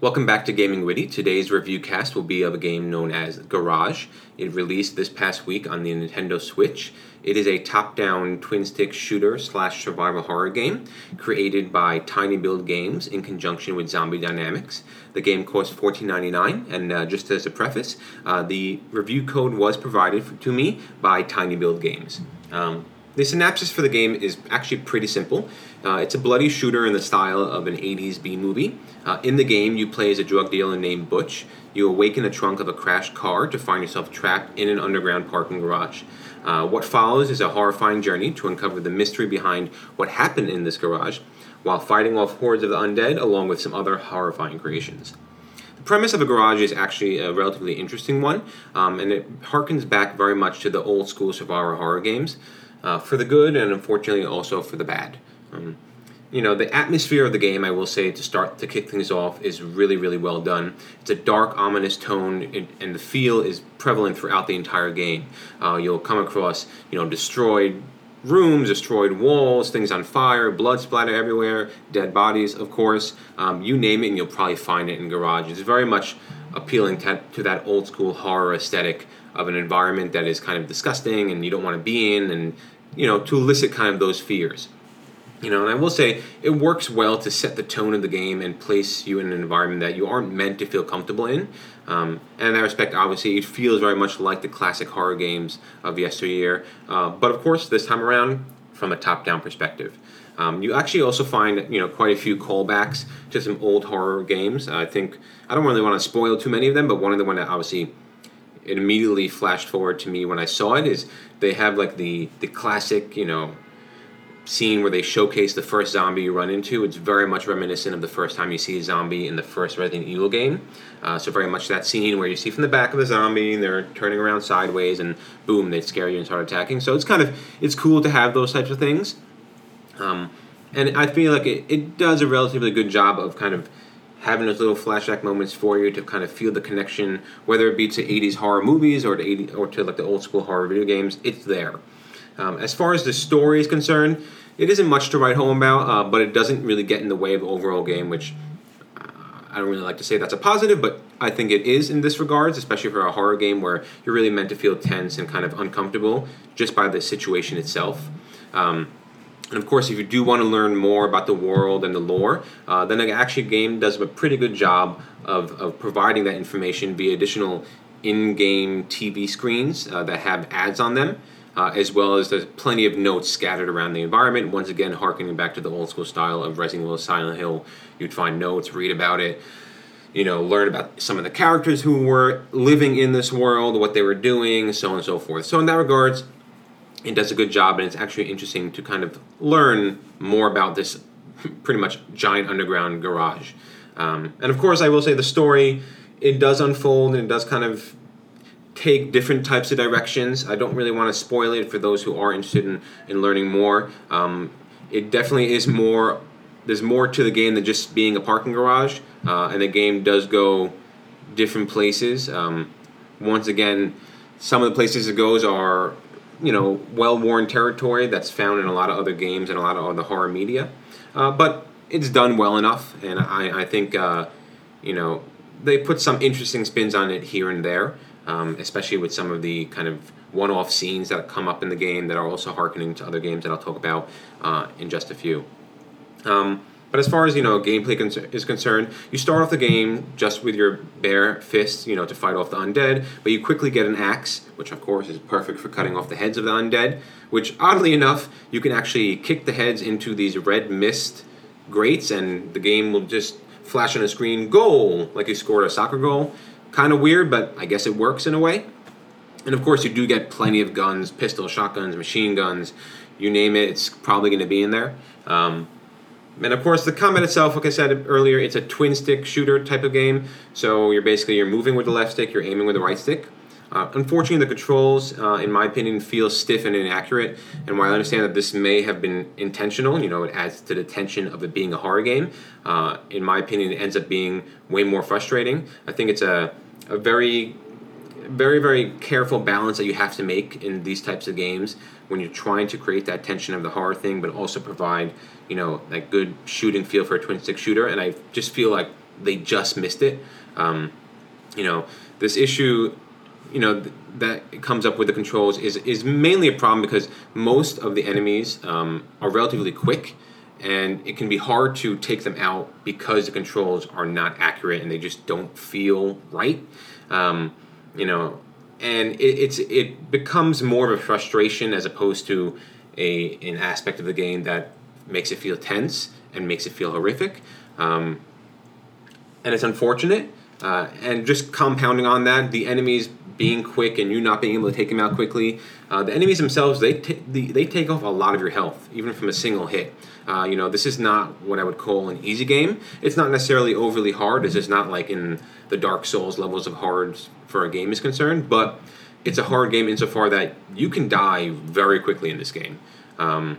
Welcome back to Gaming Witty. Today's review cast will be of a game known as Garage. It released this past week on the Nintendo Switch. It is a top-down twin-stick shooter slash survival horror game created by Tiny Build Games in conjunction with Zombie Dynamics. The game costs $14.99, and uh, just as a preface, uh, the review code was provided for, to me by Tiny Build Games. Um, the synopsis for the game is actually pretty simple. Uh, it's a bloody shooter in the style of an 80s B movie. Uh, in the game, you play as a drug dealer named Butch. You awaken the trunk of a crashed car to find yourself trapped in an underground parking garage. Uh, what follows is a horrifying journey to uncover the mystery behind what happened in this garage, while fighting off hordes of the undead along with some other horrifying creations. The premise of a garage is actually a relatively interesting one, um, and it harkens back very much to the old school survival horror games uh, for the good and unfortunately also for the bad. Um, you know, the atmosphere of the game, I will say, to start to kick things off, is really, really well done. It's a dark, ominous tone, and the feel is prevalent throughout the entire game. Uh, you'll come across, you know, destroyed rooms, destroyed walls, things on fire, blood splatter everywhere, dead bodies, of course. Um, you name it, and you'll probably find it in Garage. It's very much appealing to, to that old school horror aesthetic of an environment that is kind of disgusting and you don't want to be in, and you know, to elicit kind of those fears. You know, and I will say it works well to set the tone of the game and place you in an environment that you aren't meant to feel comfortable in. Um, and in that respect, obviously, it feels very much like the classic horror games of yesteryear. Uh, but of course, this time around, from a top-down perspective. Um, you actually also find you know quite a few callbacks to some old horror games. I think I don't really want to spoil too many of them, but one of the one that obviously it immediately flashed forward to me when I saw it is they have like the the classic you know scene where they showcase the first zombie you run into. It's very much reminiscent of the first time you see a zombie in the first Resident Evil game. Uh, so very much that scene where you see from the back of the zombie and they're turning around sideways and boom, they scare you and start attacking. So it's kind of it's cool to have those types of things. Um, and I feel like it, it does a relatively good job of kind of having those little flashback moments for you to kind of feel the connection, whether it be to 80s horror movies or to 80, or to like the old school horror video games. It's there. Um, as far as the story is concerned, it isn't much to write home about, uh, but it doesn't really get in the way of the overall game, which uh, I don't really like to say that's a positive, but I think it is in this regards, especially for a horror game where you're really meant to feel tense and kind of uncomfortable just by the situation itself. Um, and of course, if you do want to learn more about the world and the lore, uh, then the actually game does a pretty good job of, of providing that information via additional in-game TV screens uh, that have ads on them uh, as well as there's plenty of notes scattered around the environment. Once again, harkening back to the old school style of Resident Evil Silent Hill, you'd find notes, read about it, you know, learn about some of the characters who were living in this world, what they were doing, so on and so forth. So in that regards, it does a good job, and it's actually interesting to kind of learn more about this pretty much giant underground garage. Um, and of course, I will say the story it does unfold and it does kind of take different types of directions. I don't really want to spoil it for those who are interested in, in learning more. Um, it definitely is more, there's more to the game than just being a parking garage, uh, and the game does go different places. Um, once again, some of the places it goes are, you know, well worn territory that's found in a lot of other games and a lot of other horror media. Uh, but it's done well enough, and I, I think, uh, you know, they put some interesting spins on it here and there um, especially with some of the kind of one-off scenes that come up in the game that are also harkening to other games that I'll talk about uh, in just a few. Um, but as far as you know, gameplay is concerned, you start off the game just with your bare fists, you know, to fight off the undead. But you quickly get an axe, which of course is perfect for cutting off the heads of the undead. Which, oddly enough, you can actually kick the heads into these red mist grates, and the game will just flash on a screen goal, like you scored a soccer goal. Kind of weird, but I guess it works in a way. And of course, you do get plenty of guns pistol, shotguns, machine guns, you name it, it's probably going to be in there. Um, and of course, the combat itself, like I said earlier, it's a twin stick shooter type of game. So you're basically you're moving with the left stick, you're aiming with the right stick. Uh, unfortunately, the controls, uh, in my opinion, feel stiff and inaccurate. And while I understand that this may have been intentional, you know, it adds to the tension of it being a horror game. Uh, in my opinion, it ends up being way more frustrating. I think it's a, a very, very, very careful balance that you have to make in these types of games when you're trying to create that tension of the horror thing, but also provide, you know, that good shooting feel for a twin stick shooter. And I just feel like they just missed it. Um, you know, this issue, you know, th- that comes up with the controls is is mainly a problem because most of the enemies um, are relatively quick, and it can be hard to take them out because the controls are not accurate and they just don't feel right. Um, you know, and it, it's it becomes more of a frustration as opposed to a an aspect of the game that makes it feel tense and makes it feel horrific. Um, and it's unfortunate. Uh, and just compounding on that, the enemies being quick and you not being able to take them out quickly, uh, the enemies themselves they t- the, they take off a lot of your health, even from a single hit. Uh, you know, this is not what I would call an easy game. It's not necessarily overly hard. It's just not like in the Dark Souls levels of hard for a game is concerned. But it's a hard game insofar that you can die very quickly in this game. Um,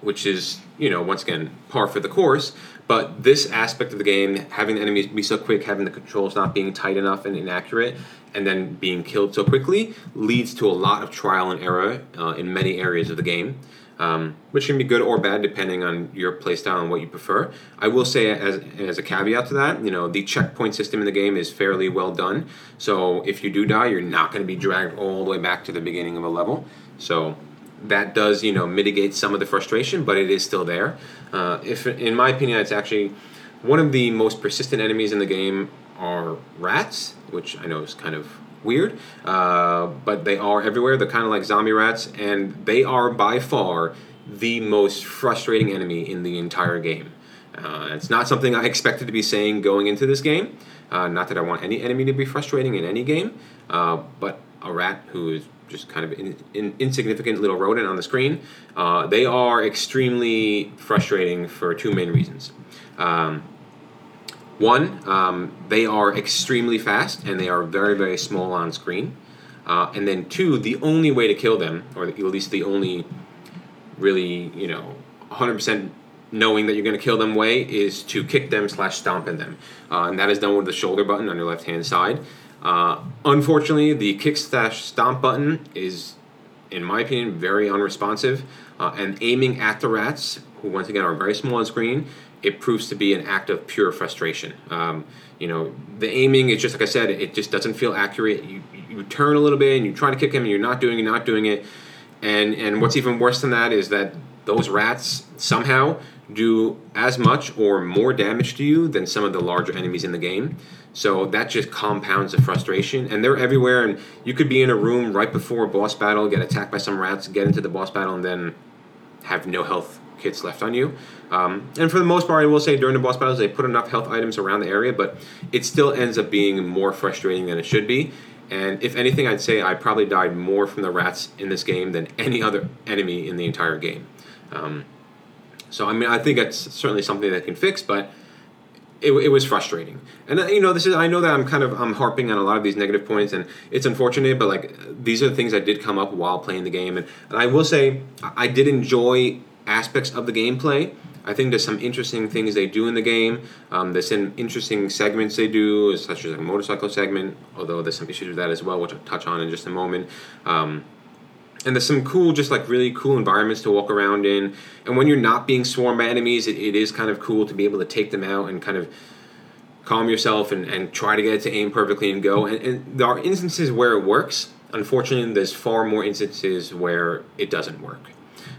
which is you know once again par for the course. But this aspect of the game, having the enemies be so quick, having the controls not being tight enough and inaccurate, and then being killed so quickly, leads to a lot of trial and error uh, in many areas of the game. Um, which can be good or bad depending on your playstyle and what you prefer. I will say, as, as a caveat to that, you know, the checkpoint system in the game is fairly well done. So if you do die, you're not going to be dragged all the way back to the beginning of a level. So that does you know mitigate some of the frustration, but it is still there. Uh, if in my opinion, it's actually one of the most persistent enemies in the game are rats, which I know is kind of weird, uh, but they are everywhere. They're kind of like zombie rats, and they are by far the most frustrating enemy in the entire game. Uh, it's not something I expected to be saying going into this game. Uh, not that I want any enemy to be frustrating in any game, uh, but a rat who is just kind of in, in, insignificant little rodent on the screen. Uh, they are extremely frustrating for two main reasons. Um, one, um, they are extremely fast and they are very, very small on screen. Uh, and then two, the only way to kill them, or at least the only really, you know, 100% knowing that you're going to kill them way, is to kick them slash stomp in them. Uh, and that is done with the shoulder button on your left hand side. Uh, unfortunately, the kick slash stomp button is, in my opinion, very unresponsive. Uh, and aiming at the rats, who once again are very small on screen, it proves to be an act of pure frustration. Um, you know, the aiming is just like I said, it just doesn't feel accurate. You, you turn a little bit and you try to kick him, and you're not doing it, not doing it. And and what's even worse than that is that those rats somehow do as much or more damage to you than some of the larger enemies in the game. So that just compounds the frustration. And they're everywhere, and you could be in a room right before a boss battle, get attacked by some rats, get into the boss battle, and then have no health kits left on you. Um, and for the most part, I will say during the boss battles, they put enough health items around the area, but it still ends up being more frustrating than it should be. And if anything, I'd say I probably died more from the rats in this game than any other enemy in the entire game. Um, so I mean, I think that's certainly something that can fix, but it, it was frustrating. And uh, you know, this is I know that I'm kind of I'm harping on a lot of these negative points, and it's unfortunate, but like these are the things that did come up while playing the game, and, and I will say I did enjoy aspects of the gameplay. I think there's some interesting things they do in the game. Um, there's some interesting segments they do, such as a motorcycle segment, although there's some issues with that as well, which I'll touch on in just a moment. Um, and there's some cool, just like really cool environments to walk around in. And when you're not being swarmed by enemies, it, it is kind of cool to be able to take them out and kind of calm yourself and, and try to get it to aim perfectly and go. And, and there are instances where it works. Unfortunately, there's far more instances where it doesn't work.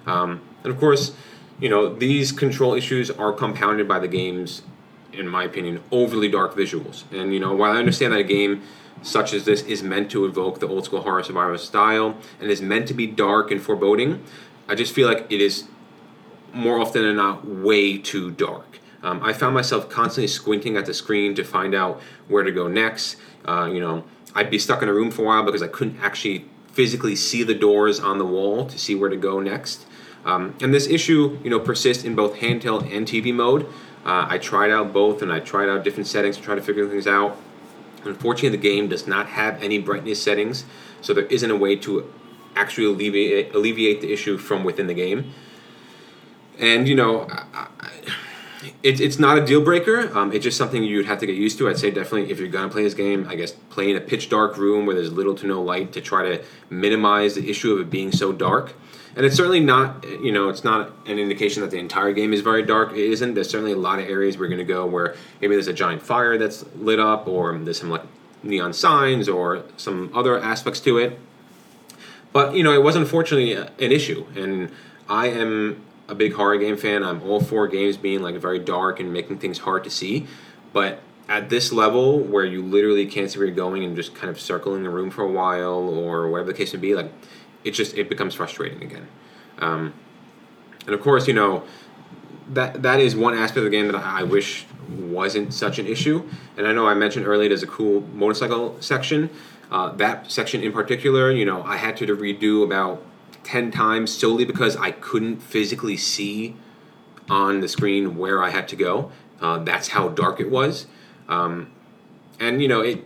Um, and of course, you know, these control issues are compounded by the game's, in my opinion, overly dark visuals. And, you know, while I understand that a game such as this is meant to evoke the old school horror survival style and is meant to be dark and foreboding, I just feel like it is more often than not way too dark. Um, I found myself constantly squinting at the screen to find out where to go next. Uh, you know, I'd be stuck in a room for a while because I couldn't actually physically see the doors on the wall to see where to go next. Um, and this issue, you know, persists in both handheld and TV mode. Uh, I tried out both, and I tried out different settings to try to figure things out. Unfortunately, the game does not have any brightness settings, so there isn't a way to actually alleviate alleviate the issue from within the game. And you know, I, I, it's it's not a deal breaker. Um, it's just something you'd have to get used to. I'd say definitely if you're gonna play this game, I guess play in a pitch dark room where there's little to no light to try to minimize the issue of it being so dark. And it's certainly not you know it's not an indication that the entire game is very dark. It isn't. There's certainly a lot of areas we're going to go where maybe there's a giant fire that's lit up, or there's some like neon signs, or some other aspects to it. But you know, it was unfortunately an issue, and I am a big horror game fan. I'm all for games being like very dark and making things hard to see, but at this level where you literally can't see where you're going and just kind of circling the room for a while or whatever the case may be, like it just it becomes frustrating again. Um, and of course, you know that that is one aspect of the game that I wish wasn't such an issue. And I know I mentioned earlier there's a cool motorcycle section. Uh, that section in particular, you know, I had to redo about ten times solely because I couldn't physically see on the screen where I had to go. Uh, that's how dark it was. Um, and you know, it.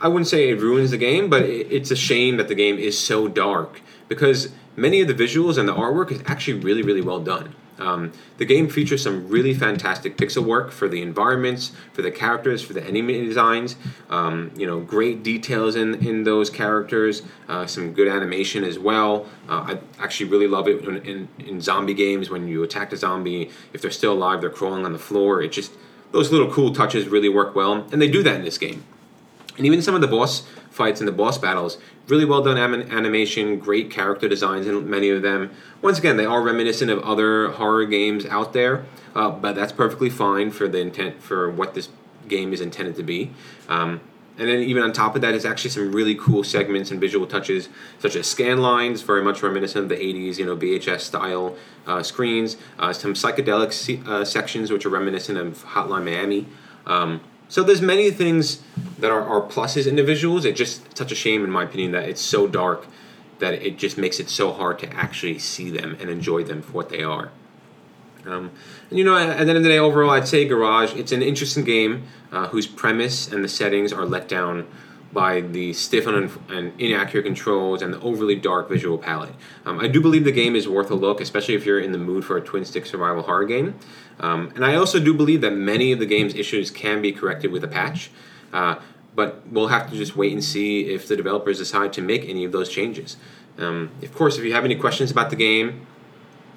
I wouldn't say it ruins the game, but it, it's a shame that the game is so dark because many of the visuals and the artwork is actually really, really well done. Um, the game features some really fantastic pixel work for the environments, for the characters, for the enemy designs. Um, you know, great details in, in those characters, uh, some good animation as well. Uh, I actually really love it in, in, in, zombie games when you attack a zombie. If they're still alive, they're crawling on the floor. It just those little cool touches really work well, and they do that in this game. And even some of the boss fights and the boss battles, really well done anim- animation, great character designs in many of them. Once again, they are reminiscent of other horror games out there, uh, but that's perfectly fine for the intent for what this game is intended to be. Um, and then even on top of that is actually some really cool segments and visual touches, such as scan lines, very much reminiscent of the 80s, you know, VHS style uh, screens. Uh, some psychedelic se- uh, sections, which are reminiscent of Hotline Miami. Um, so there's many things that are, are pluses in the visuals. It's just such a shame, in my opinion, that it's so dark that it just makes it so hard to actually see them and enjoy them for what they are. Um, and you know, at the end of the day, overall, I'd say Garage. It's an interesting game uh, whose premise and the settings are let down by the stiff and, and inaccurate controls and the overly dark visual palette. Um, I do believe the game is worth a look, especially if you're in the mood for a twin stick survival horror game. Um, and I also do believe that many of the game's issues can be corrected with a patch. Uh, but we'll have to just wait and see if the developers decide to make any of those changes. Um, of course, if you have any questions about the game,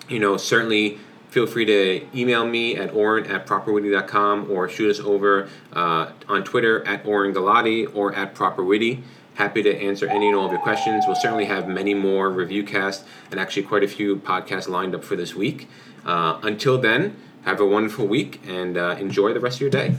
you know, certainly feel free to email me at oren at properwitty.com or shoot us over uh, on Twitter at Oren Galati or at properwitty. Happy to answer any and all of your questions. We'll certainly have many more review casts and actually quite a few podcasts lined up for this week. Uh, until then, have a wonderful week and uh, enjoy the rest of your day.